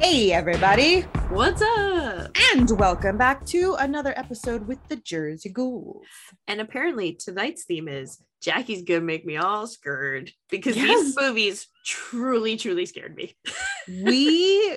Hey, everybody, What's up? and welcome back to another episode with the Jersey Ghouls. And apparently tonight's theme is Jackie's gonna make me all scared because Yes. these movies truly, truly scared me. We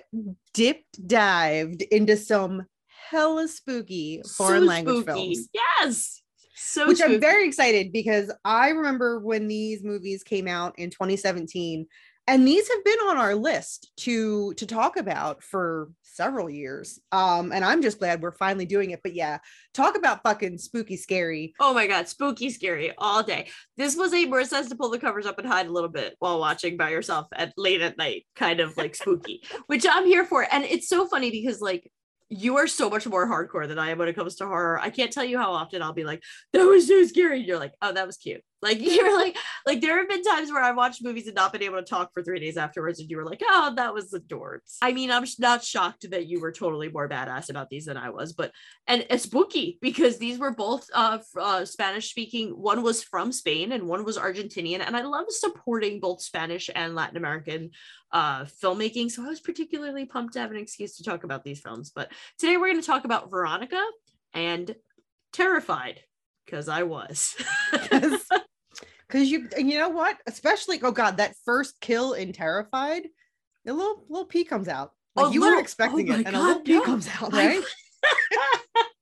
dipped dived into some hella spooky foreign So language spooky. films, Yes. So which spooky. I'm very excited because I remember when these movies came out in 2017, and these have been on our list to to talk about for several years. Um, and I'm just glad we're finally doing it. But yeah, talk about fucking spooky, scary. Oh my god, spooky, scary all day. This was a Marissa has to pull the covers up and hide a little bit while watching by yourself at late at night, kind of like spooky, which I'm here for. And it's so funny because like you are so much more hardcore than I am when it comes to horror. I can't tell you how often I'll be like, that was so scary. And you're like, oh, that was cute. Like you're like, like there have been times where I watched movies and not been able to talk for three days afterwards, and you were like, oh, that was adorbs. I mean, I'm not shocked that you were totally more badass about these than I was, but and it's spooky because these were both uh, uh Spanish speaking. One was from Spain and one was Argentinian, and I love supporting both Spanish and Latin American uh filmmaking. So I was particularly pumped to have an excuse to talk about these films. But today we're going to talk about Veronica and Terrified because I was. Because you you know what? Especially oh god, that first kill in Terrified, a little little pee comes out. Like A you little- weren't expecting oh it, and a little God, pee no. comes out, right?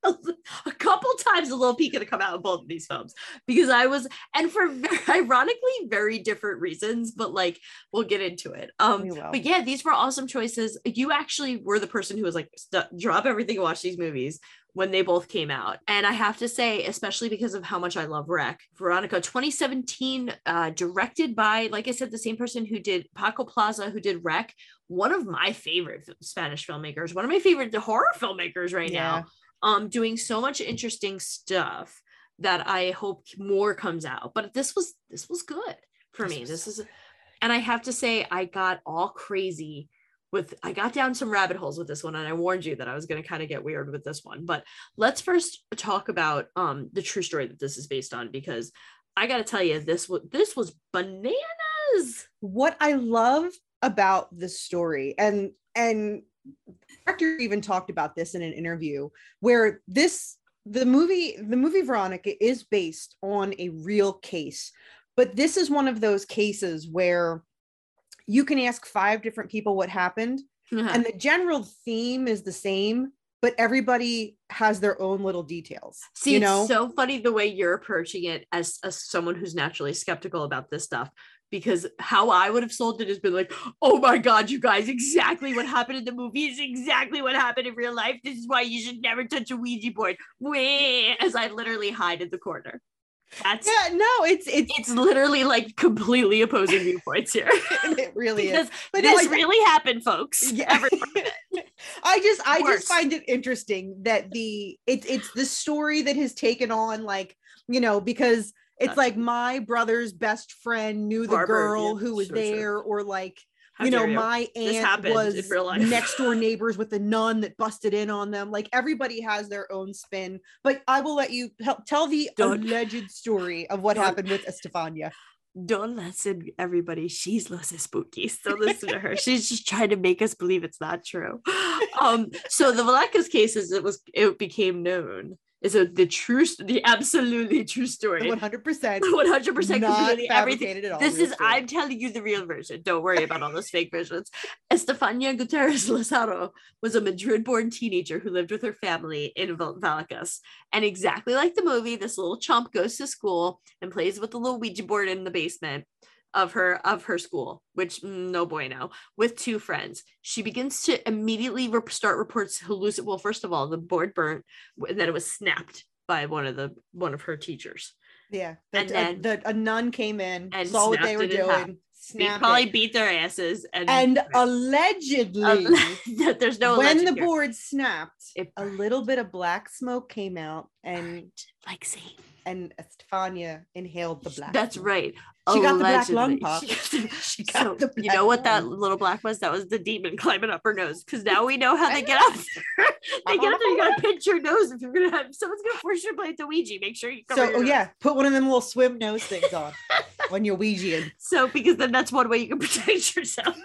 a couple times a little peek gonna come out of both of these films because I was and for very, ironically very different reasons, but like we'll get into it. Um, but yeah, these were awesome choices. You actually were the person who was like, drop everything and watch these movies when they both came out. And I have to say, especially because of how much I love REC, Veronica 2017, uh, directed by, like I said, the same person who did Paco Plaza, who did REC, one of my favorite Spanish filmmakers, one of my favorite horror filmmakers right Yeah. now, um, doing so much interesting stuff that I hope more comes out. But this was this was good for This me. This so is, and I have to say, I got all crazy with I got down some rabbit holes with this one and I warned you that I was going to kind of get weird with this one. But let's first talk about um the true story that this is based on because I got to tell you this was this was bananas. what I love about the story and and director even talked about this in an interview where this the movie the movie Veronica is based on a real case but this is one of those cases where you can ask five different people what happened uh-huh. and the general theme is the same but everybody has their own little details See, you know it's so funny the way you're approaching it as, as someone who's naturally skeptical about this stuff. Because how I would have sold it has been like, oh my God, you guys, exactly what happened in the movie is exactly what happened in real life. This is why you should never touch a Ouija board. Wah, As I literally hide in the corner. That's yeah no it's it's it's literally like completely opposing viewpoints here. it really is but this no, I- really happened, folks. Yeah. Every part of it. I just I just find it interesting that the it's it's the story that has taken on like you know because It's That's like my brother's best friend knew the Barbara, girl yeah, who was so true. there, or like How you know, you. my aunt was next door neighbors with a nun that busted in on them. Like everybody has their own spin, but I will let you help tell the Don't- alleged story of what Don't- happened with Estefania. Don't listen, everybody. She's Lucy Spooky. So listen to her. She's just trying to make us believe it's not true. Um, so the Vallecas case, as it was, it became known, is a, the true, the absolutely true story. One hundred percent. One hundred percent Not completely everything. all, This is story. I'm telling you the real version. Don't worry about all those fake versions. Estefania Gutierrez Lazaro was a Madrid-born teenager who lived with her family in Val- Vallecas. And exactly like the movie, this little chump goes to school and plays with the little Ouija board in the basement of her of her school, which no bueno, with two friends. She begins to immediately start reports hallucin. Well, first of all, the board burnt, and then it was snapped by one of the one of her teachers. Yeah, And the, then- the, a nun came in, and saw what they were it in half. doing, They probably it. beat their asses and and allegedly. There's no when the here. board snapped, It a little bit of black smoke came out, and like Satan. And Estefania inhaled the black. That's right. She got the black lung pop. She- got so, the you know what that little black was? That was the demon climbing up her nose. Because now we know how they get up there. they get up there. You gotta pinch your nose if you're gonna have. Someone's gonna force you to play the Ouija. Make sure you So, oh nose. yeah, put one of them little swim nose things on when you're Ouijaing. So because then that's one way you can protect yourself.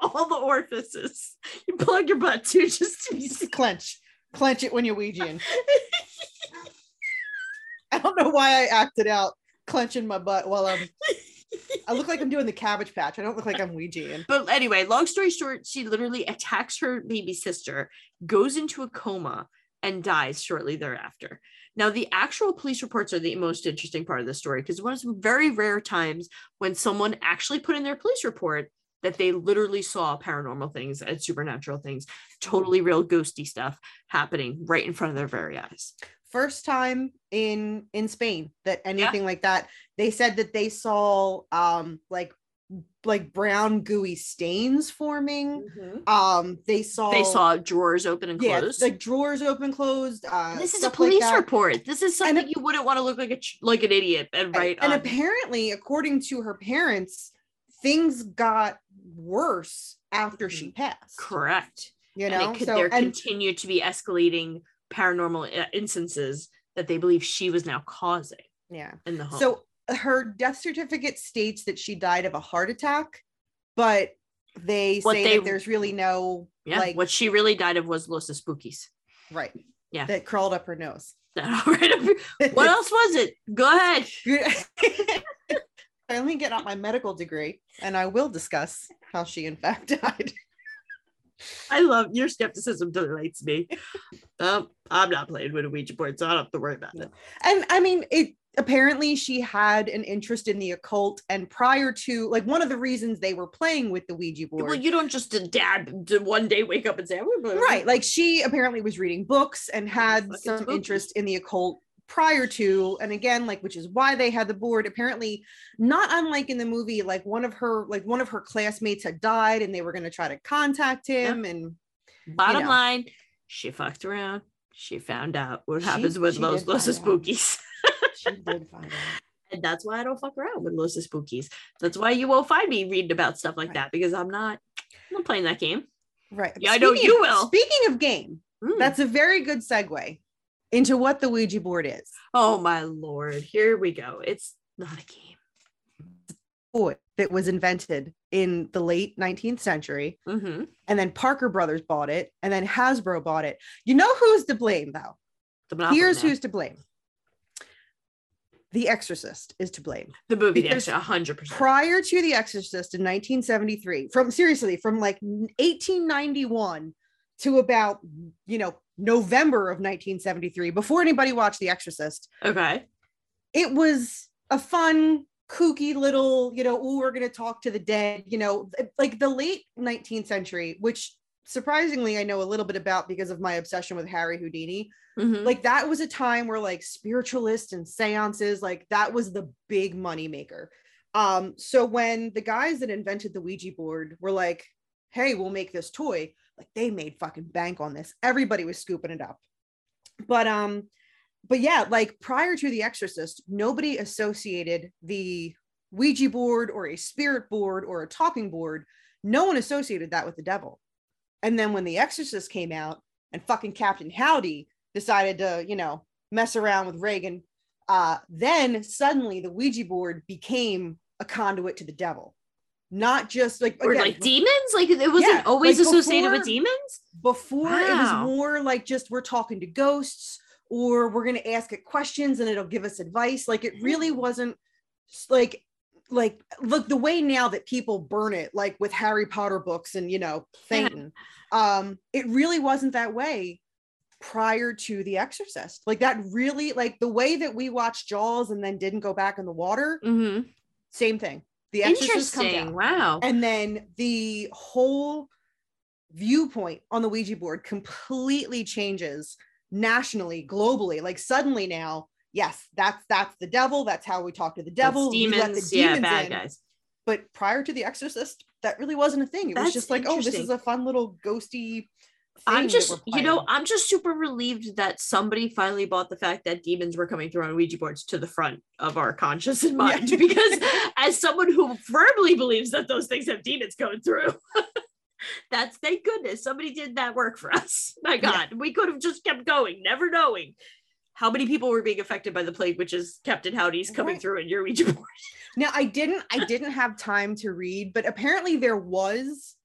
All the orifices. You plug your butt to just to be Just clench, clench it when you're Ouijaing. I don't know why I acted out clenching my butt while I'm. I look like I'm doing the cabbage patch. I don't look like I'm Ouijaing. But anyway, long story short, she literally attacks her baby sister, goes into a coma, and dies shortly thereafter. Now, the actual police reports are the most interesting part of the story because one of some very rare times when someone actually put in their police report that they literally saw paranormal things and supernatural things, totally real ghosty stuff happening right in front of their very eyes. First time in in Spain that anything like that. They said that they saw um like like brown gooey stains forming. Um they saw They saw drawers open and closed. yeah, like drawers open closed. Uh this is a stuff like police report. This is something And- you wouldn't want to look like a like an idiot and write. And apparently, according to her parents, things got worse after she passed. correct. You and know, it could, so there and continue to be escalating paranormal uh, instances that they believe she was now causing yeah. in the home. So her death certificate states that she died of a heart attack, but they What say they- that there's really no yeah, like what she really died of was Los Spookies. right. Yeah. That crawled up her nose. What else was it? Go ahead. I only get out my medical degree, and I will discuss how she in fact died. I love your skepticism delights me. Um, I'm not playing with a Ouija board, so I don't have to worry about it. And I mean, it apparently she had an interest in the occult, and prior to like one of the reasons they were playing with the Ouija board. Well, you don't just uh, dad to one day wake up and say, right like she apparently was reading books and had some spooky. interest in the occult prior to and again like which is why they had the board apparently not unlike in the movie like one of her like one of her classmates had died and they were going to try to contact him and Bottom know. line, she fucked around. She found out what She- happens with Los Los. Spookies. she did find out And that's why I don't fuck around with Los Spookies. That's why you won't find me reading about stuff like Right. that because I'm not I'm not playing that game. right Yeah, I know you of- will. speaking of game Mm. that's a very good segue into what the ouija board is oh my lord. Here we go. It's not a game. boy that was invented in the late 19th century Mm-hmm. and then parker brothers bought it and then hasbro bought it you know who's to blame though The Here's Man. who's to blame. The Exorcist is to blame. the movie because next hundred percent. Prior to The Exorcist in 1973, from seriously, from like 1891 to about, you know, November of 1973, before anybody watched The Exorcist, Okay. it was a fun, kooky little, you know, oh, we're going to talk to the dead, you know, like the late 19th century, which surprisingly I know a little bit about because of my obsession with Harry Houdini. Mhm. like that was a time where like spiritualists and seances like that was the big money maker. Um so when the guys that invented the ouija board were like hey we'll make this toy like they made fucking bank on this. Everybody was scooping it up. But um but yeah, like prior to The Exorcist, nobody associated the Ouija board or a spirit board or a talking board. No one associated that with the devil. And then when The Exorcist came out and fucking Captain Howdy decided to, you know, mess around with Regan, uh, then suddenly the Ouija board became a conduit to the devil. Not just like or again, like demons, like it wasn't Yeah, always like associated with demons. before it was more like just we're talking to ghosts or we're going to ask it questions and it'll give us advice. Like it really wasn't like like look the way now that people burn it like with harry potter books and you know Satan, um it really wasn't that way prior to the exorcist. Like that really like the way that we watched jaws and then didn't go back in the water Mm-hmm. same thing. The exorcist comes out Wow. and then the whole viewpoint on the Ouija board completely changes nationally, globally. Like suddenly now, yes, that's that's the devil. That's how we talk to the devil. That's we let demons. yeah, bad in. guys. But prior to the Exorcist, that really wasn't a thing. It was just like, oh, this is a fun little ghosty. I'm just, you know. I'm just super relieved that somebody finally bought the fact that demons were coming through on Ouija boards to the front of our conscious and mind. Because as someone who firmly believes that those things have demons going through, that's thank goodness somebody did that work for us. My God, we could have just kept going, never knowing how many people were being affected by the plague, which is Captain Howdy's coming Right. through in your Ouija board. Now I didn't I didn't have time to read, but apparently there was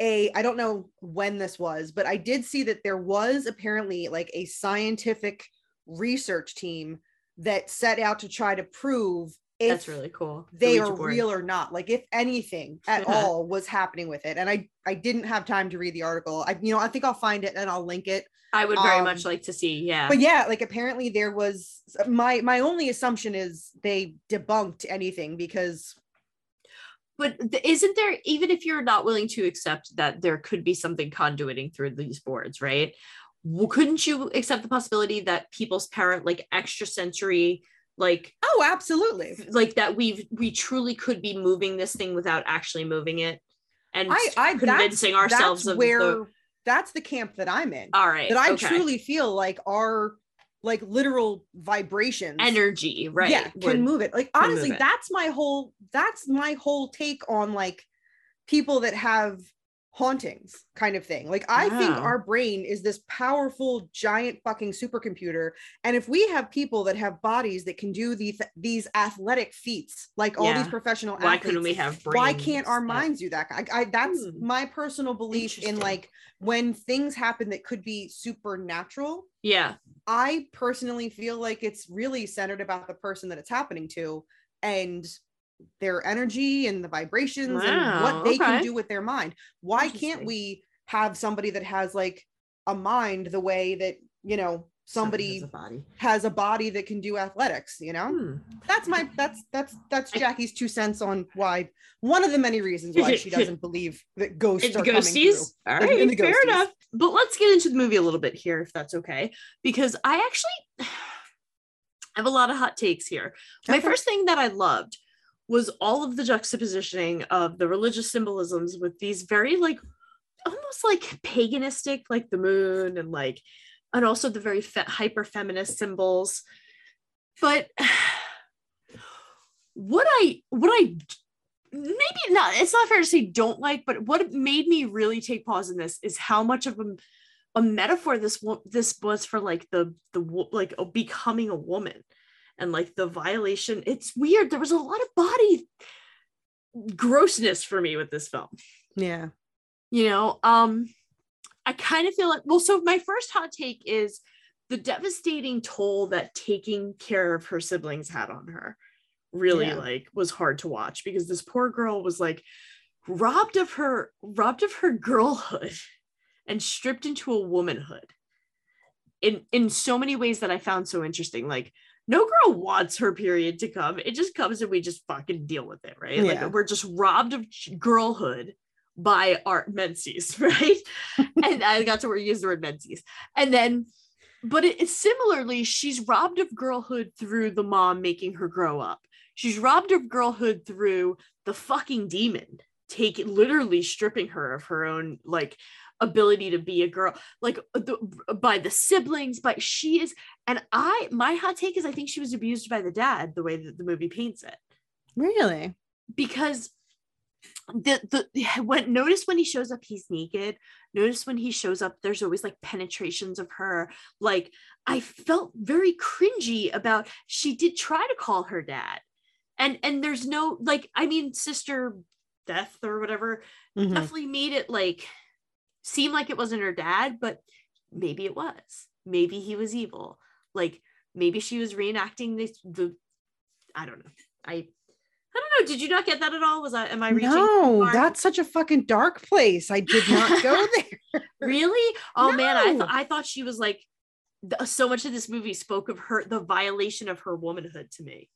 a I don't know when this was, but I did see that there was apparently like a scientific research team that set out to try to prove That's really cool. They Ouija are board. real or not like if anything at Yeah. all was happening with it and i i didn't have time to read the article i you know i think i'll find it and i'll link it I would very um, much like to see. Yeah. but yeah like apparently there was my my only assumption is they debunked anything because but isn't there even if you're not willing to accept that there could be something conduiting through these boards right well, couldn't you accept the possibility that people's parent like extrasensory like oh absolutely like that we've we truly could be moving this thing without actually moving it and i i convincing that's, ourselves that's of where the that's the camp that i'm in all right that i okay. truly feel like our like literal vibrations energy right yeah can move it like honestly it. that's my whole that's my whole take on like people that have hauntings kind of thing. Like i think our brain is this powerful giant fucking supercomputer. And if we have people that have bodies that can do these these athletic feats like all these professional athletes. why athletes couldn't we have why can't our minds do that? I, I that's Hmm. my personal belief in like when things happen that could be supernatural yeah. I personally feel like it's really centered about the person that it's happening to. And their energy and the vibrations and what they can do with their mind. Why can't we have somebody that has like a mind the way that, you know, somebody has a body has a body that can do athletics, you know? Hmm. That's my that's that's that's Jackie's two cents on why one of the many reasons why she doesn't believe that ghosts It's are the coming through. ghosties. All In- right, in the fair ghosties. enough. But let's get into the movie a little bit here, if that's okay, because I actually have a lot of hot takes here. My Okay. first thing that I loved was all of the juxtapositioning of the religious symbolisms with these very like almost like paganistic, like the moon and like, and also the very fe- hyper feminist symbols. But what I what I maybe not it's not fair to say don't like but what made me really take pause in this is how much of a, a metaphor this this was for like the the like uh, becoming a woman and like the violation it's weird there was a lot of body grossness for me with this film Yeah. you know um i kind of feel like well so my first hot take is the devastating toll that taking care of her siblings had on her really Yeah. like was hard to watch because this poor girl was like robbed of her robbed of her girlhood and stripped into a womanhood in in so many ways that i found so interesting like no girl wants her period to come. It just comes and we just fucking deal with it right? Yeah. like we're just robbed of girlhood by our menses right? And i got to where you use the word menses. And then but it, similarly she's robbed of girlhood through the mom making her grow up. She's robbed of girlhood through the fucking demon taking literally stripping her of her own like ability to be a girl like uh, the, by the siblings but she is and i my hot take is i think she was abused by the dad the way that the movie paints it. Really? because the the when notice when he shows up he's naked. Notice when he shows up there's always like penetrations of her. Like i felt very cringy about she did try to call her dad. And and there's no like i mean sister death or whatever Mhm. definitely made it like seem like it wasn't her dad but maybe it was maybe he was evil like maybe she was reenacting this the i don't know i I don't know. Did you not get that at all? Was I am I reaching? No, that's such a fucking dark place. I did not go there. really. Oh man, I No. thought I thought she was like th- so much of this movie spoke of her the violation of her womanhood to me.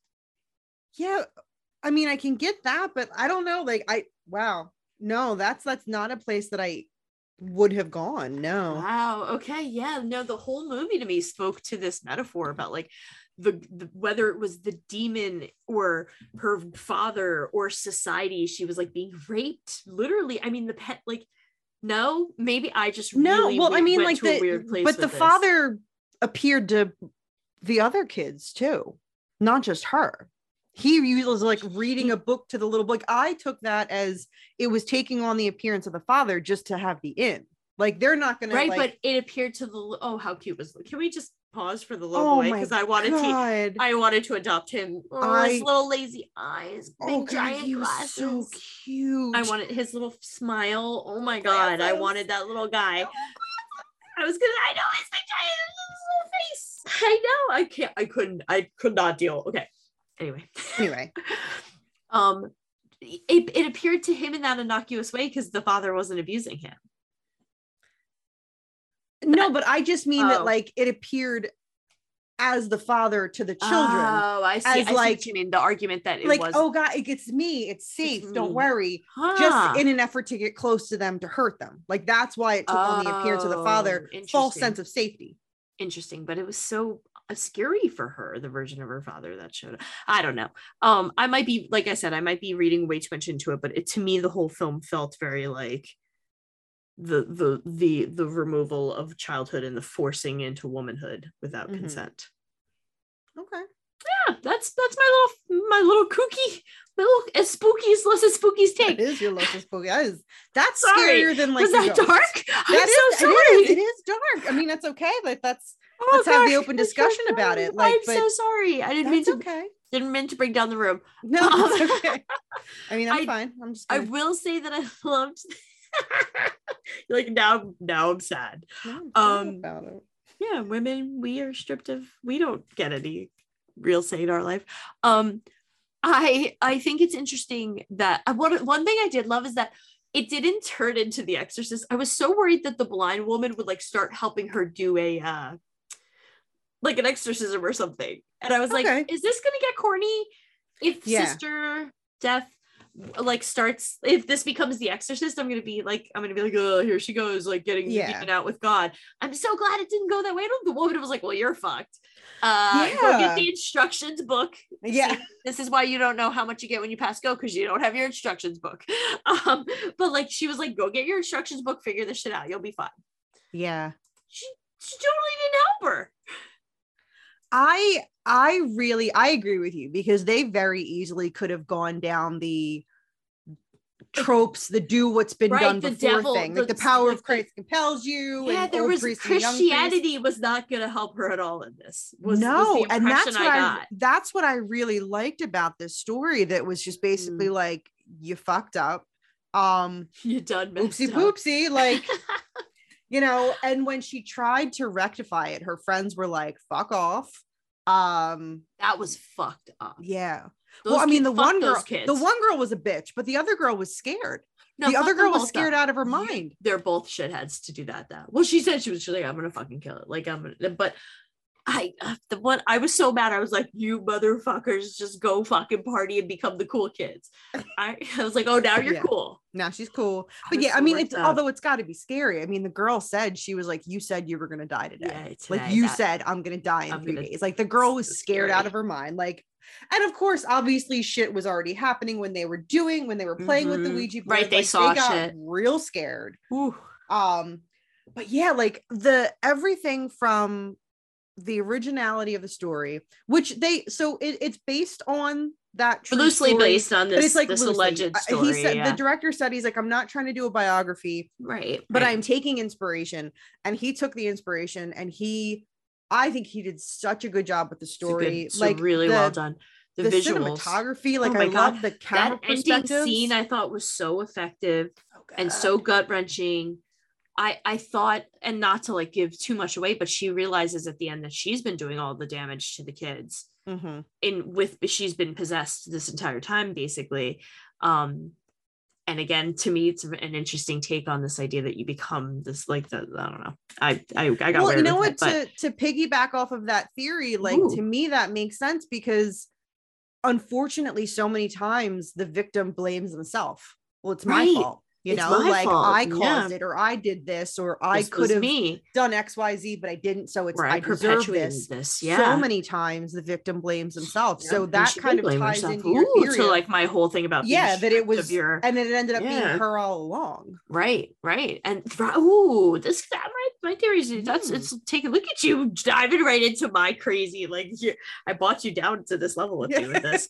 Yeah, I mean, I can get that, but I don't know. Like, I wow, no, that's that's not a place that I would have gone. No. Wow. Okay. Yeah. No, the whole movie to me spoke to this metaphor about like the, the whether it was the demon or her father or society. She was like being raped. Literally. I mean, the pet like. No, maybe I just No, really well, I mean, like the weird place but the this. father appeared to the other kids too, not just her. He was like reading a book to the little like I took that as it was taking on the appearance of the father just to have the in. Like they're not gonna right like, but it appeared to the oh how cute was can we just pause for the little oh boy? because i wanted to i wanted to adopt him. Oh, I- his little lazy eyes oh, big oh God, giant he was glasses. So cute. i wanted his little smile. Oh my god i wanted that little guy. Oh, I was gonna i know his big giant little face. I know i can't i couldn't i could not deal. Okay anyway anyway. um it, it appeared to him in that innocuous way because the father wasn't abusing him No, but I just mean Oh. that like it appeared as the father to the children. Oh, I see. I as see like- what you mean. The argument that it like, was oh God, it gets me. It's safe. Don't me. worry. Huh. Just in an effort to get close to them to hurt them. Like that's why it took on the appearance of the father. Oh, False sense of safety. interesting, but it was so scary for her, the version of her father that showed. Up. I don't know. Um, I might be like I said, I might be reading way too much into it, but it, to me, the whole film felt very like the the the the removal of childhood and the forcing into womanhood without Mhm. consent. Okay. Yeah, that's that's my little my little kooky, my little as spooky as less as spooky's take. That is your Lotus spooky. That is that's Sorry. scarier than like was that dark? I'm That so sorry. It is, it is dark. I mean, that's okay. Like that's Oh, Let's have the open I'm so discussion about it, like, I'm so sorry. I didn't mean to okay. didn't mean to bring down the room. No, Um, okay. I mean, I'm I- fine. I'm just I gonna- will say that I loved like now now I'm sad. No, I'm um, about it. Yeah, women, we are stripped of we don't get any real say in our life. Um I I think it's interesting that uh, one one thing I did love is that it didn't turn into the exorcist. I was so worried that the blind woman would like start helping her do a uh like an exorcism or something. And I was Okay. like, is this gonna get corny if Yeah. sister death like starts if this becomes the exorcist i'm gonna be like i'm gonna be like oh here she goes like getting Yeah. out with god i'm so glad it didn't go that way I don't the woman was like well you're fucked uh go Yeah. get the instructions book Yeah. See, this is why you don't know how much you get when you pass go because you don't have your instructions book um but like she was like go get your instructions book figure this shit out you'll be fine Yeah. she, she totally didn't help her I I really I agree with you because they very easily could have gone down the tropes, the do what's been Right, done the before devil, thing. Like the- the power like of Christ compels you. yeah and there was christianity was not gonna help her at all in this was, was no, the and that's what I, got that's what I really liked about this story. That was just Mm. basically like you fucked up. Um, you done oopsie up. poopsie, like you know. And when she tried to rectify it, her friends were like, "Fuck off." Um, that was fucked up yeah. Those well, I mean, the one girl, kids. the one girl was a bitch, but the other girl was scared. No, the other girl was scared up. out of her mind. they're both shitheads to do that though well she said she was, she was like i'm gonna fucking kill it like i'm gonna but I uh, the one I was so mad I was like you motherfuckers just go fucking party and become the cool kids I, I was like oh now you're Yeah. cool Now she's cool, I but was yeah, I mean, it's up. although it's got to be scary. I mean, the girl said she was like, "You said you were gonna die today." Yeah, like you that- said, "I'm gonna die in I'm three gonna- days." Like the girl was so scared out of her mind. Like and of course obviously shit was already happening when they were doing when they were playing with the Mhm. ouija board Right, they like, saw got shit. real scared Ooh. um but yeah like the everything from the originality of the story which they so it, it's based on that true loosely story, based on but this, it's like this loosely. alleged story. he said yeah. the director said he's like i'm not trying to do a biography right, but right. i'm taking inspiration and he took the inspiration and he i think he did such a good job with the good- story it's like really the, well done. The, the, visuals, cinematography like Oh i God. love the camera that ending scene I thought was so effective and so gut wrenching. I I thought, and not to like give too much away, but she realizes at the end that she's been doing all the damage to the kids. Mhm. In with she's been possessed this entire time, basically. Um, and again, to me, it's an interesting take on this idea that you become this like the I don't know. I I, I got well you know what it, but to to piggyback off of that theory like Ooh. to me that makes sense because unfortunately so many times the victim blames himself well it's my Right. fault you It's know like fault, i yeah. caused it or i did this or i could have done xyz but i didn't so it's Where i, I deserve this this. Yeah. so many times the victim blames himself Yeah, so that kind of ties herself. into Ooh, to like my whole thing about yeah that it was your and it ended up Yeah. being her all along right, right, and ooh, this that my my theories. That's Mm. it's take a look at you diving right into my crazy like you, I brought you down to this level with me with this.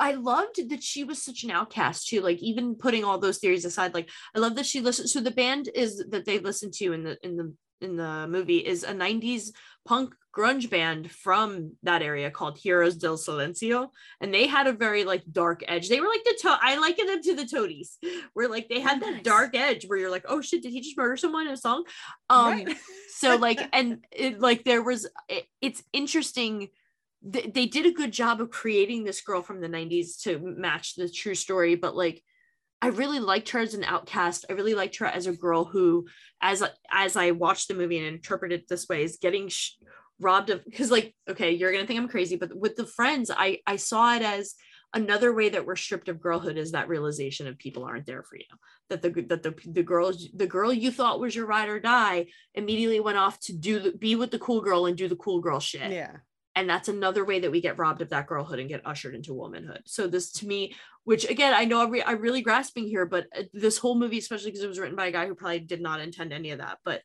I loved that she was such an outcast too. Like even putting all those theories aside, like I love that she listened. So the band is that they listen to in the in the in the movie is a 90s punk grunge band from that area called Heroes del Silencio. And they had a very like dark edge. They were like the to- I liken them to the toadies, where like they had that Nice. dark edge where you're like, oh shit, did he just murder someone in a song? Um Right. so like and it like there was it, it's interesting they, they did a good job of creating this girl from the 90s to match the true story but like i really liked her as an outcast i really liked her as a girl who as as i watched the movie and interpreted it this way is getting sh- robbed of because like okay you're gonna think i'm crazy but with the friends i i saw it as another way that we're stripped of girlhood is that realization of people aren't there for you. That the that the the girls the girl you thought was your ride or die immediately went off to do the, be with the cool girl and do the cool girl shit. Yeah. And that's another way that we get robbed of that girlhood and get ushered into womanhood. So this to me which again i know i'm, re- I'm really grasping here but uh, this whole movie especially because it was written by a guy who probably did not intend any of that but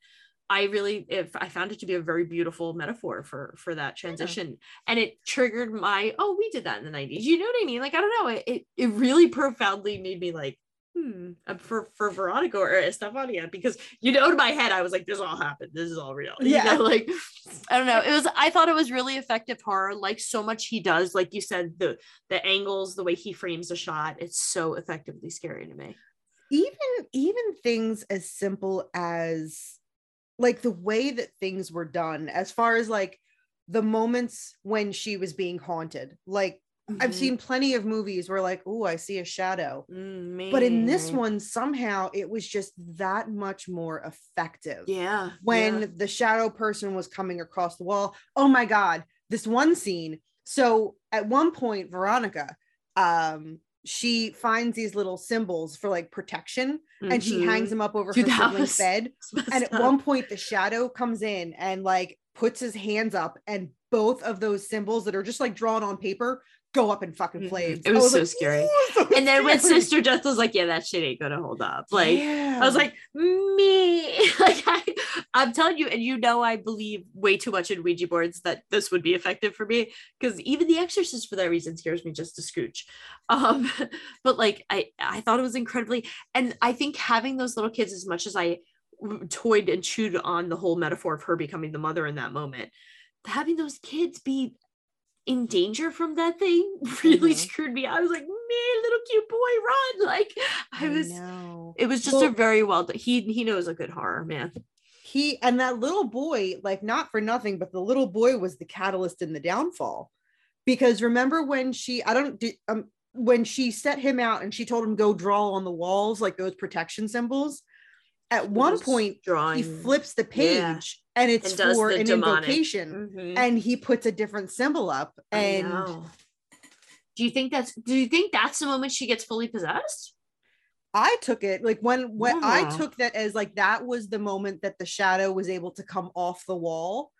i really if i found it to be a very beautiful metaphor for for that transition and it triggered my oh we did that in the 90s you know what i mean? Like i don't know it it, it really profoundly made me like hmm, uh, for for Veronica or Estefania because you know in my head I was like this all happened. This is all real. You Yeah. know, like I don't know. It was I thought it was really effective horror like so much he does like you said the the angles the way he frames a shot it's so effectively scary to me. Even even things as simple as like the way that things were done as far as like the moments when she was being haunted like i've Mhm. seen plenty of movies where like oh i see a shadow Mm, but in this one somehow it was just that much more effective yeah when yeah. the shadow person was coming across the wall oh my god this one scene so at one point veronica um she finds these little symbols for like protection and she hangs Mhm. them up over Dude, her sibling's bed and at up. one point the shadow comes in and like puts his hands up and both of those symbols that are just like drawn on paper go up in fucking Mhm. flames It was so like, scary. "Ooh, so and then when. Sister Death was like, yeah, that shit ain't gonna hold up. Like Yeah. I was like, me. like I, I'm telling you, and you know, I believe way too much in Ouija boards that this would be effective for me because even The Exorcist, for that reason, scares me just a scooch. Um, but like I, I thought it was incredibly, and I think having those little kids, as much as I toyed and chewed on the whole metaphor of her becoming the mother in that moment, having those kids be in danger from that thing really Mhm. screwed me. I was like, man, little cute boy, run! Like I was. know. It was just a very well. He he knows a good horror man. he and that little boy like not for nothing but the little boy was the catalyst in the downfall because remember when she i don't do, um when she set him out and she told him go draw on the walls like those protection symbols at one point drawing he flips the page Yeah. And it's And for an demonic. invocation Mhm. and he puts a different symbol up and do you think that's do you think that's the moment she gets fully possessed? I took it like when when I took that as like that was the moment that the shadow was able to come off the wall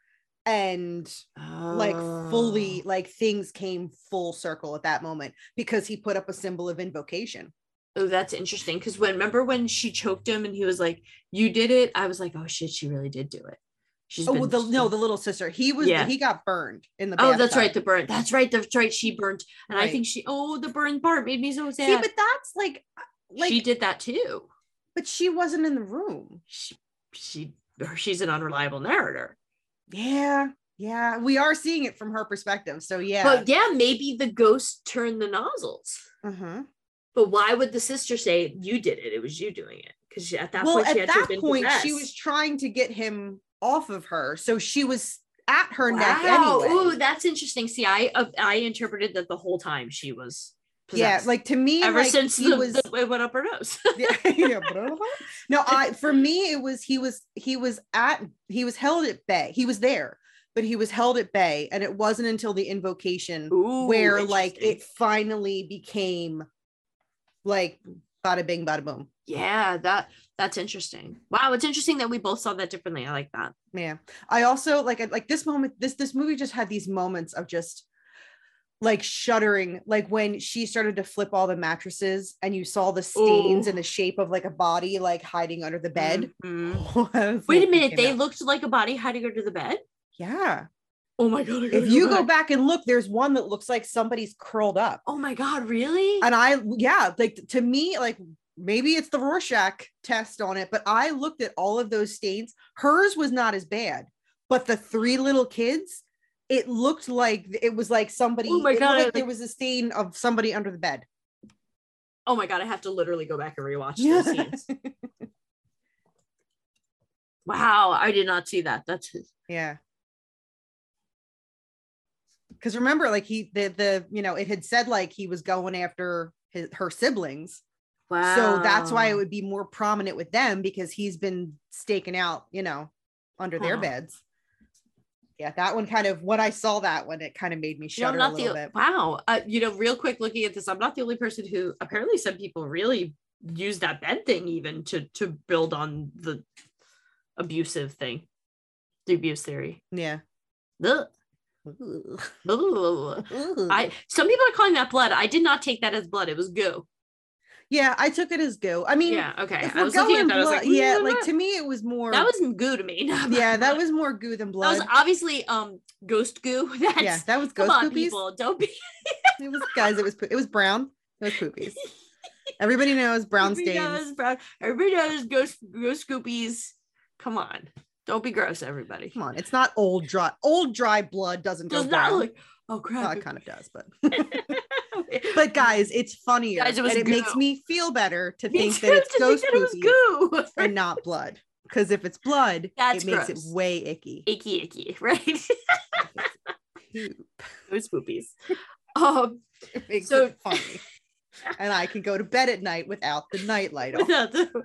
and like fully like things came full circle at that moment because he put up a symbol of invocation Oh, that's interesting. Because when remember when she choked him and he was like, "You did it," I was like, "Oh shit, she really did do it." She's oh been- the, no the little sister he was Yeah. he got burned in the Oh, that's right. The burn. That's right. That's right. She burnt, and I think she. Oh, the burn part made me so sad. see but that's like like she did that too. but she wasn't in the room She, she, she's an unreliable narrator. yeah yeah we are seeing it from her perspective so yeah But yeah, maybe the ghost turned the nozzles. uh-huh. But why would the sister say you did it? It was you doing it because at that well point she at had to have that point she was trying to get him off of her so she was at her neck Wow. anyway Ooh, that's interesting. See, I uh, I interpreted that the whole time she was. yeah like to me ever like, since he the, was the- it went up her nose. yeah, yeah, no i for me it was he was he was at he was held at bay he was there but he was held at bay and it wasn't until the invocation Ooh, where like it finally became like bada bing bada boom Yeah, that that's interesting. Wow, it's interesting that we both saw that differently. I like that. yeah i also like I- like this moment this this movie just had these moments of just like shuddering like when she started to flip all the mattresses and you saw the stains Ooh. in the shape of like a body like hiding under the bed Mhm. As Wait a minute, they out. looked like a body hiding under the bed. yeah Oh my god! If you go back and look there's one that looks like somebody's curled up Oh my god! Really? and i yeah like to me like maybe it's the rorschach test on it but i looked at all of those stains hers was not as bad but the three little kids it looked like it was like somebody Oh my God, like there was a stain of somebody under the bed oh my god! I have to literally go back and rewatch those scenes. Wow, I did not see that. That's yeah because remember like he the the you know it had said like he was going after his her siblings wow. So that's why it would be more prominent with them because he's been staking out, you know, under their beds. Yeah, that one kind of when I saw that one, it kind of made me You know, shudder a little the bit. wow. Uh, you know, real quick looking at this, I'm not the only person who apparently some people really use that bed thing even to to build on the abusive thing, the abuse theory. Yeah. Ugh. Ugh. I some people are calling that blood. I did not take that as blood. It was goo. Yeah, I took it as go. I mean, Yeah. Okay. I was looking at going that. I was blood, like, yeah, "Mm, like that- to me, it was more. that was goo to me. yeah, that was more goo than blood. That was obviously um ghost goo. That's yeah, that was ghost. come on, people. Don't be It was guys. It was it was brown. It was poopies. Everybody knows brown Everybody stains. knows brown. Everybody knows ghost ghost scoopies. Come on. Don't be gross, everybody. Come on, it's not old dry. Old dry blood doesn't go Does not brown. look oh well, crap. it kind of does, but but guys, it's funnier Guys, it and it makes me feel better to Me think that it's think ghost was goo. and not blood. Because if it's blood, That's it makes gross. it way icky. icky icky, right? Ghost poopies. Um It makes So- it funny. and I can go to bed at night without the night light on. the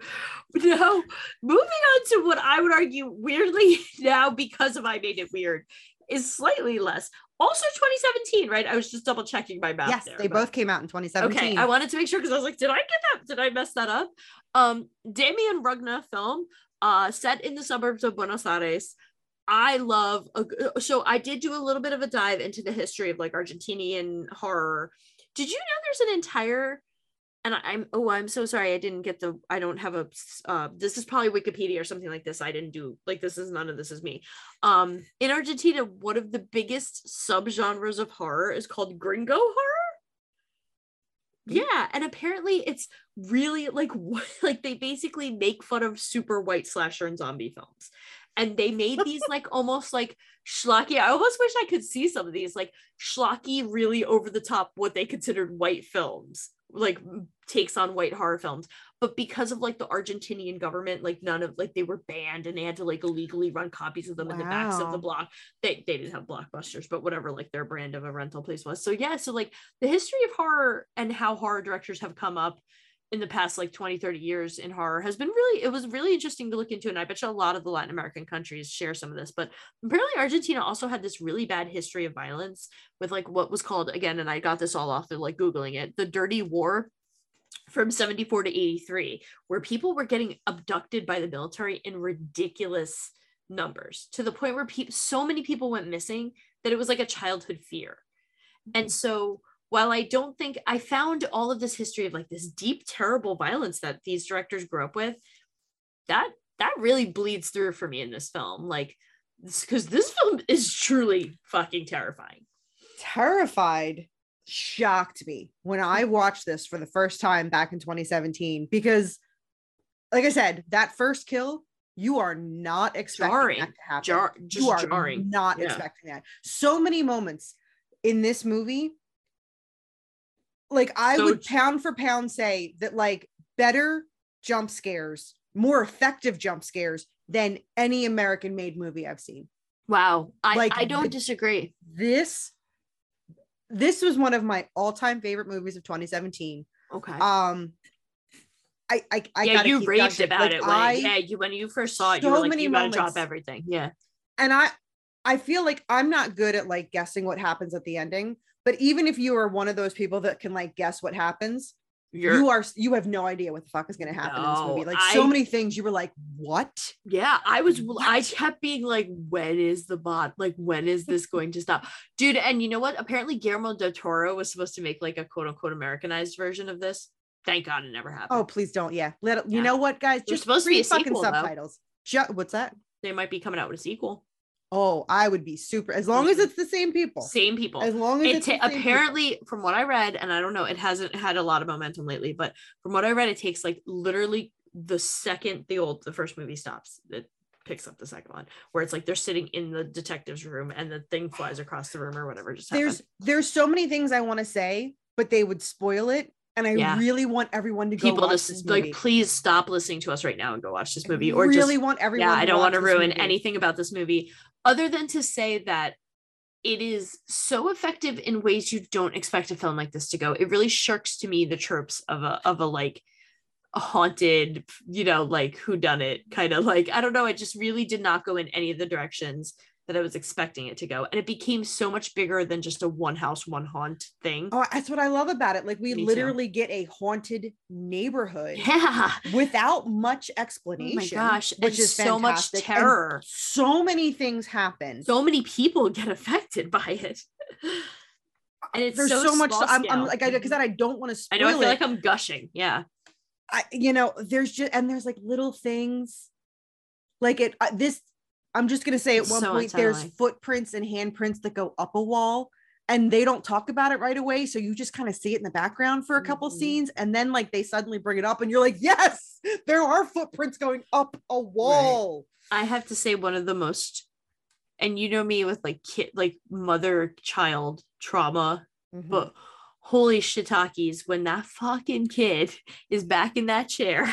no moving on to what i would argue weirdly now because of i made it weird is slightly less. Also 2017 right? I was just double checking my math Yes, there, they but- both came out in 2017. okay i wanted to make sure because i was like did i get that? Did i mess that up? Um Demián Rugna film uh set in the suburbs of buenos aires. I love a g- so I did do a little bit of a dive into the history of like Argentinian horror. Did you know there's an entire and I- I'm oh I'm so sorry I didn't get the I don't have a uh this is probably Wikipedia or something like this I didn't do like this is none of this is me. Um in Argentina one of the biggest subgenres of horror is called gringo horror. Yeah, and apparently it's really like like they basically make fun of super white slasher and zombie films. And they made these like almost like schlocky. I almost wish I could see some of these like schlocky, really over the top, what they considered white films, like takes on white horror films. But because of like the Argentinian government, like none of like they were banned and they had to like illegally run copies of them in the backs of the block. They they didn't have blockbusters, but whatever like their brand of a rental place was. So yeah, so like the history of horror and how horror directors have come up in the past like 20 30 years in horror has been really it was really interesting to look into and i bet you a lot of the latin american countries share some of this but apparently argentina also had this really bad history of violence with like what was called again and i got this all off of like googling it the dirty war from 74 to 83 where people were getting abducted by the military in ridiculous numbers to the point where people so many people went missing that it was like a childhood fear. And mm-hmm. so while I don't think I found all of this history of like this deep, terrible violence that these directors grew up with, that that really bleeds through for me in this film. Like because this film is truly fucking terrifying. Terrified shocked me when I mm. watched this for the first time back in 2017 because, like I said, that first kill, you are not expecting Jarring. that to happen. Jar- you are jarring. not Yeah. expecting that. So many moments in this movie, like I So would j- pound for pound say that like better jump scares, more effective jump scares than any American made movie I've seen. Wow. I, Like, I don't disagree. This this was one of my all-time favorite movies of 2017. Okay. Um I I, I yeah, you raved about Like, it when I, yeah, you when you first saw it, you so were like, many you gotta moments- drop everything. Yeah. and I I feel like I'm not good at like guessing what happens at the ending, but even if you are one of those people that can like guess what happens, You're you are you have no idea what the fuck is going to happen in this movie. No, Like so I- many things you were like, "What?" yeah, I was I kept being like, when is the bot? Like, when is this going to stop? Dude, and you know what? Apparently Guillermo del Toro was supposed to make like a quote unquote Americanized version of this. Thank God it never happened. Oh, please don't. Yeah. Let it, you know what, guys? There's Just supposed to be a fucking sequel, subtitles. Ju- what's that? they might be coming out with a sequel. Oh, I would be super as long as it's the same people. Same people. As long as it ta- same people. apparently from what i read and i don't know it hasn't had a lot of momentum lately but from what i read it takes like literally the second the old the first movie stops it picks up the second one where it's like they're sitting in the detective's room and the thing flies across the room or whatever just there's happened. there's so many things I want to say, but they would spoil it. And I Yeah. really want everyone to go people watch to this movie. like please stop listening to us right now and go watch this I movie or really just want everyone. yeah i don't want to ruin movie. anything about this movie other than to say that it is so effective in ways you don't expect a film like this to go. It really shirks to me the tropes of a of a like haunted you know like who done it kind of like i don't know it just really did not go in any of the directions that i was expecting it to go and it became so much bigger than just a one house one haunt thing Oh, that's what I love about it. Like we Me too. literally get a haunted neighborhood yeah without much explanation. oh my gosh which and is so much fantastic. And terror so many things happen. so many people get affected by it. And it's There's so, so, much. small I'm, I'm like, I because I don't want to I spoil know I feel it. like I'm gushing. Yeah. I, you know, there's just and there's like little things, like it. Uh, this, I'm just gonna say at one so point there's footprints and handprints that go up a wall, and they don't talk about it right away, so you just kind of see it in the background for a couple Mhm. scenes, and then like they suddenly bring it up, and you're like, yes, there are footprints going up a wall. I have to say one of the most and you know me with like kid like mother child trauma, Mhm. but holy shiitakes when that fucking kid is back in that chair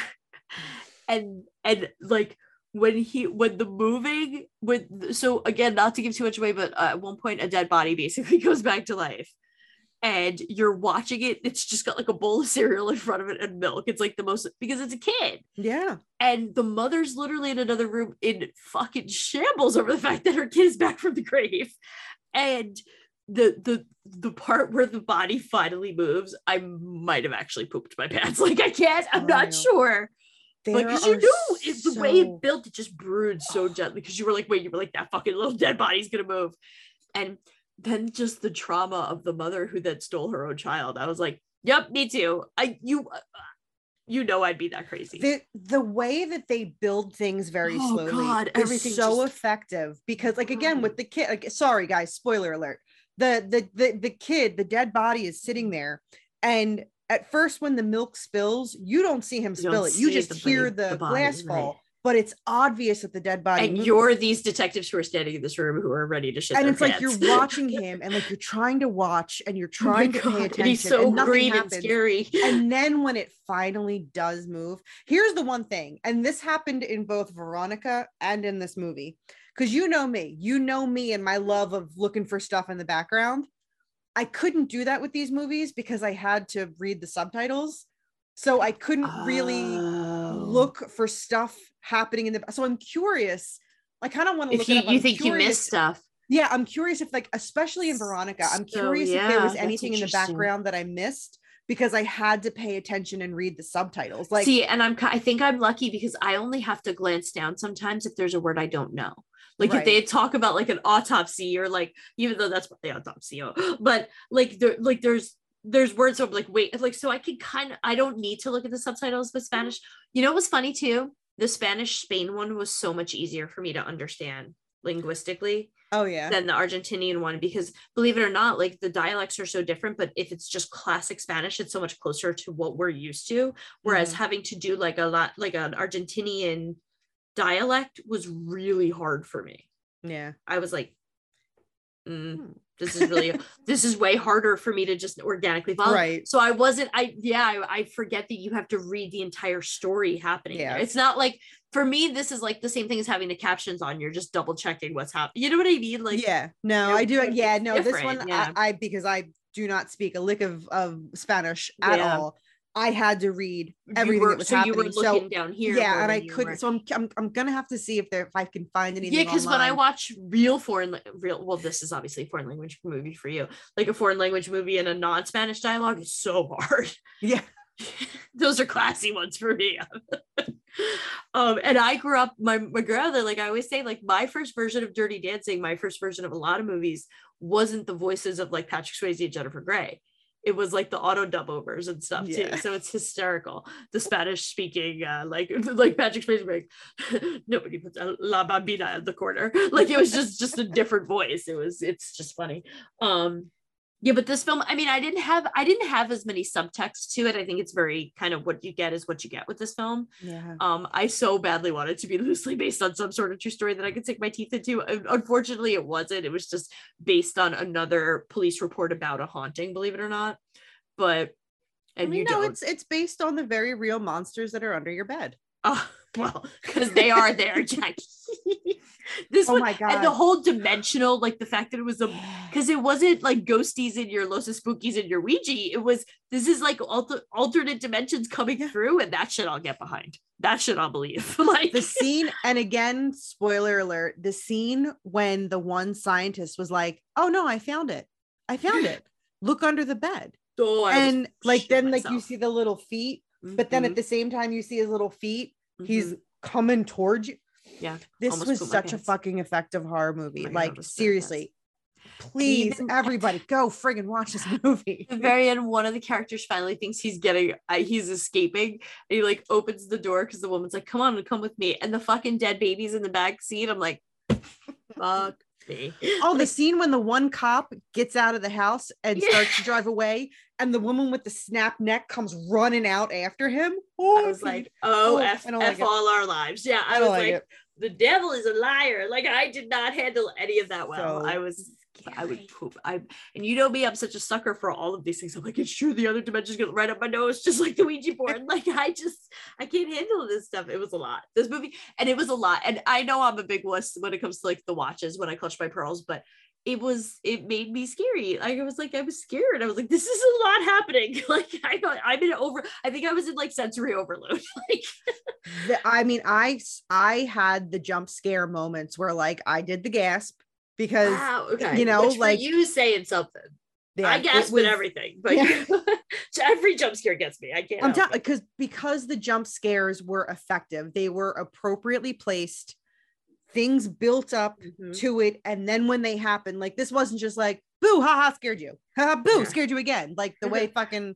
and and like when he when the moving when so again not to give too much away but uh, at one point a dead body basically goes back to life. And you're watching it it's just got like a bowl of cereal in front of it and milk. It's like the most because it's a kid. Yeah, and the mother's literally in another room in fucking shambles over the fact that her kid is back from the grave. And the the the part where the body finally moves i might have actually pooped my pants. Like i can't i'm Oh, not no. sure but There because you are knew it, the way it built it just brewed so gently because you were like wait you were like that fucking little dead body's gonna move. And then just the trauma of the mother who then stole her own child i was like yep me too. I you uh, you know i'd be that crazy. The the way that they build things very Oh, slowly God, is so just- effective because like again with the kid like sorry guys spoiler alert. The the the, the kid the dead body is sitting there and at first when the milk spills you don't see him You spill it you just the hear body- the, the body, glass right. fall but it's obvious that the dead body and moved. you're these detectives who are standing in this room who are ready to shit and it's like you're watching him and like you're trying to watch and you're Oh trying to God, pay and attention he's so and nothing green happens and scary and then when it finally does move, here's the one thing, and this happened in both Veronica and in this movie, because you know me, you know me and my love of looking for stuff in the background. I couldn't do that with these movies because I had to read the subtitles. So I couldn't really Oh. look for stuff happening in the so I'm curious. I kind of want to look you, it up. you think missed stuff yeah, I'm curious if like especially in Veronica, I'm So, curious if there was anything in the background that I missed because I had to pay attention and read the subtitles. Like, See, and I'm I think I'm lucky because I only have to glance down sometimes if there's a word I don't know. Like if they talk about like an autopsy or like even though that's what the autopsy, oh, but like there like there's there's words of like wait like so I can kind of I don't need to look at the subtitles with Spanish. You know what was funny too? The Spanish Spain one was so much easier for me to understand linguistically oh yeah, than the Argentinian one because believe it or not, like the dialects are so different. But if it's just classic Spanish, it's so much closer to what we're used to. Whereas Mhm. having to do like a lot like an Argentinian dialect was really hard for me. yeah. I was like, mm, Hmm. this is really this is way harder for me to just organically follow. Right. So I wasn't. I yeah. I, I forget that you have to read the entire story happening. Yeah. there. It's not like for me. This is like the same thing as having the captions on. You're just double checking what's happening. You know what I mean? Like yeah, no, you know, I do. Yeah, no, this one yeah. I, I because I do not speak a lick of of Spanish at Yeah. all. I had to read everything were- that was so happening. you were so looking down here. yeah, and I couldn't. were- So I'm, I'm I'm gonna have to see if there if I can find anything. yeah, because when I watch real foreign, real well, this is obviously a foreign language movie for you. Like a foreign language movie in a non-Spanish dialogue is so hard. yeah, Those are classy ones for me. um, and I grew up. My my grandmother, like I always say, like my first version of Dirty Dancing, my first version of a lot of movies wasn't the voices of like Patrick Swayze and Jennifer Grey. It was like the auto dub overs and stuff Yeah. too. So it's hysterical. The Spanish speaking, uh, like like Patrick Swayze, like nobody puts La Bambina in the corner. Like it was just just a different voice. It was it's just funny. Um, yeah, but this film, I mean, I didn't have I didn't have as many subtext to it. I think it's very kind of what you get is what you get with this film. yeah. Um, I so badly wanted to be loosely based on some sort of true story that I could sink my teeth into. Unfortunately, it wasn't. It was just based on another police report about a haunting, believe it or not. But I and mean, you no, don't. it's it's based on the very real monsters that are under your bed. Oh, well, because they are there, Jackie. this Oh one, my and the whole dimensional, like the fact that it was a because it wasn't like ghosties in your Los Spookies and your Ouija. It was this is like alter, alternate dimensions coming through, and that shit I'll get behind. That shit I'll believe. like the scene and again spoiler alert the scene when the one scientist was like oh no i found it i found it look under the bed oh, and like then like you see the little feet but then at Mhm, the same time you see his little feet mhm. he's coming towards you yeah. this almost was such a fucking effective horror movie like seriously please even- everybody go friggin watch this movie the very end, one of the characters finally thinks he's getting, uh, he's escaping. And he like opens the door because the woman's like, "Come on, come with me." And the fucking dead baby's in the back seat. I'm like, "Fuck me." Oh, the scene when the one cop gets out of the house and Yeah. starts to drive away, and the woman with the snap neck comes running out after him. Oh, I was like, "Oh, Oh, f, don't like f it. all our lives." Yeah, I, I was like, like "The devil is a liar." Like I did not handle any of that well. So I was. I would poop. I and you know me, I'm such a sucker for all of these things. I'm like, it's true, the other dimensions get right up my nose, just like the Ouija board. Like I just I can't handle this stuff. It was a lot. This movie, and it was a lot. And I know I'm a big wuss when it comes to like the watches when I clutch my pearls, but it was it made me scary. Like I was like, I was scared. I was like, this is a lot happening. Like I thought I'm in over, I think I was in like sensory overload. like the- I mean, I I had the jump scare moments where like I did the gasp because wow, okay. you know, Which like- you saying something. yeah, I gasp was- at everything, but Yeah. every jump scare gets me. I can't. I'm telling because because the jump scares were effective. They were appropriately placed. Things built up Mhm. to it, and then when they happen like this wasn't just like boo, haha, scared you, haha, boo, Yeah. scared you again. Like the way fucking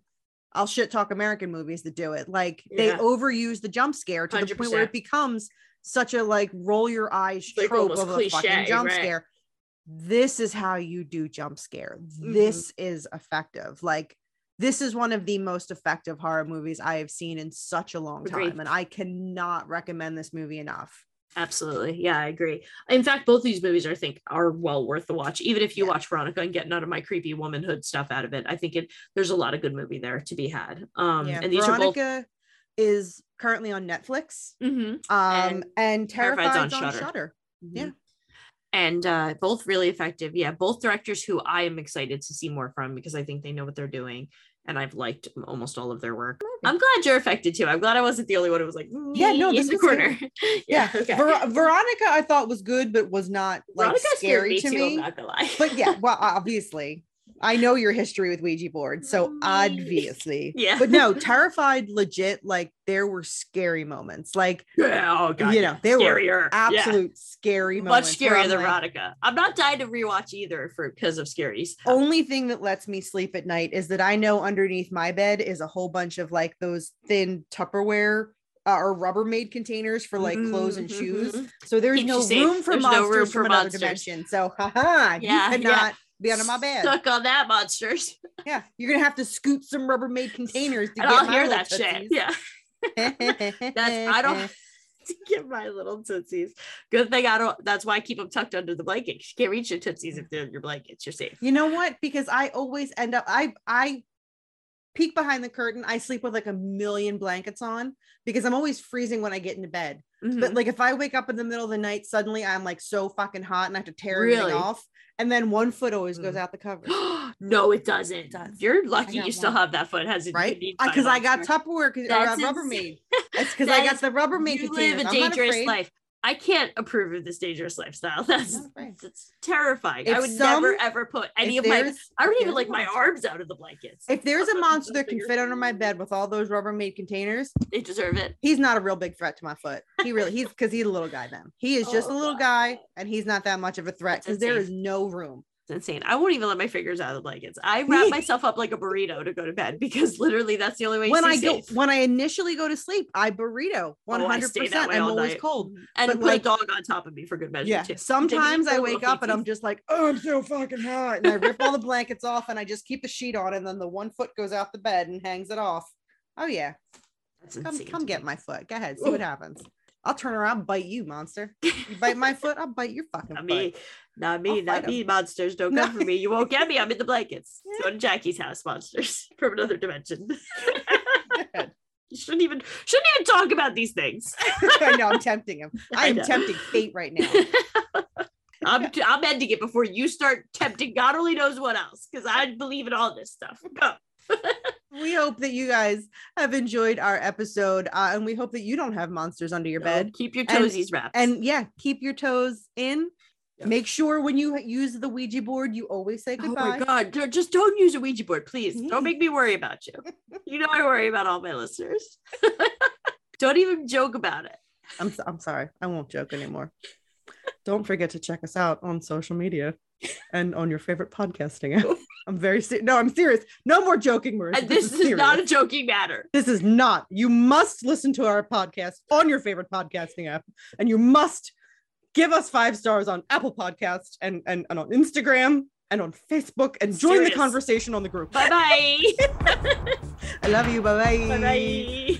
I'll shit talk American movies that do it. Like they Yeah. overuse the jump scare to the point where it becomes such a like roll your eyes Like trope of a cliche, fucking jump right. scare. This is how you do jump scare. Mm-hmm. This is effective. Like this is one of the most effective horror movies I have seen in such a long Agreed. time, and I cannot recommend this movie enough. Absolutely. Yeah, I agree. In fact, both these movies I think are well worth the watch. Even if you Yeah. watch Veronica and get none of my creepy womanhood stuff out of it, I think it there's a lot of good movie there to be had. Um yeah, and these Veronica is currently on Netflix. are both Mhm. Um, And and, Terrified's on on Shudder. Shutter. Yeah. And uh both really effective. Yeah, both directors who I am excited to see more from because I think they know what they're doing. And I've liked almost all of their work. I'm glad you're affected too. I'm glad I wasn't the only one who was like, Yeah, no, "Mm," this the corner. Yeah, okay. Ver- Veronica, I thought was good, but was not like Veronica scary to me. I'm not gonna lie. but yeah, well, obviously, I know your history with Ouija boards, so obviously. Yeah. But no, terrified legit, like there were scary moments. Like Yeah, oh god, you know, there Scarier. were Yeah. absolute scary much moments. where scarier than like, Veronica. I'm not dying to rewatch either for because of scaries. Only thing that lets me sleep at night is that I know underneath my bed is a whole bunch of like those thin Tupperware uh, or Rubbermaid containers for like clothes and shoes. Mhm. So there's Keeps no room for There's no monsters room from for another dimension. So haha, Yeah, you yeah. Be under my bed. Stuck on that monsters. Yeah, you're gonna have to scoot some Rubbermaid containers to And get I'll hear that shit. Yeah. That's I don't to get my little tootsies. Good thing I don't. That's why I keep them tucked under the blanket. You can't reach your tootsies if they're in your blankets. You're safe. You know what? Because I always end up I I peek behind the curtain. I sleep with like a million blankets on because I'm always freezing when I get into bed. Mhm. But like if I wake up in the middle of the night, suddenly I'm like so fucking hot and I have to tear Really? everything off. And then one foot always goes Mm. out the cover. no, it doesn't. does. You're lucky got you still have that foot. Hasn't Right? eaten by a Because I got. Tupperware because uh, insane. Rubbermaid. It's because I got the Rubbermaid You containers. live a dangerous life. I can't approve of this dangerous lifestyle. That's afraid. that's terrifying. If I would some- never ever put any of my. I don't even like my arms out of the blankets. If there's a monster that can fit under my bed with all those Rubbermaid containers, they deserve it. he's not a real big threat to my foot. He really he's because he's a little guy then. He is just Oh, a little God. guy and he's not that much of a threat because there is no room. It's insane. I won't even let my fingers out of the blankets. I wrap myself up like a burrito to go to bed because literally that's the only way. When I stay go when I initially go to sleep, I burrito Oh, I 100 stay that percent I'm always night. cold. Mm, and but, put like- a dog on top of me for good measure Yeah. too. Sometimes I wake up and I'm just like, oh, I'm so fucking hot. And I rip all the blankets off and I just keep the sheet on, and then the one foot goes out the bed and hangs it off. Oh yeah. That's Come come get my foot. Go ahead, see what happens. I'll turn around and bite you, monster. You bite my foot, I'll bite your fucking Not foot. me, not me, I'll not me. Monsters don't come for me. You won't get me. I'm in the blankets. Go to Jackie's house, monsters from another dimension. You shouldn't even shouldn't even talk about these things. I know I'm tempting him. I I am know. tempting fate right now. I'm I'm ending it before you start tempting God only knows what else because I believe in all this stuff. Go. We hope that you guys have enjoyed our episode uh, and we hope that you don't have monsters under your No, bed Keep your And- toesies wrapped. and yeah keep your toes in Yeah. make sure when you use the ouija board you always say goodbye. Oh my god, just don't use a Ouija board, please. Don't make me worry about you. You know I worry about all my listeners. don't even joke about it. I'm, s- I'm sorry i won't joke anymore don't forget to check us out on social media and on your favorite podcasting app i'm very serious no i'm serious no more joking Marissa. And this, is, not a joking matter. this is not you must listen to our podcast on your favorite podcasting app and you must give us five stars on apple podcast and and, and on instagram and on facebook and join the conversation on the group Bye bye. i love you bye bye bye bye.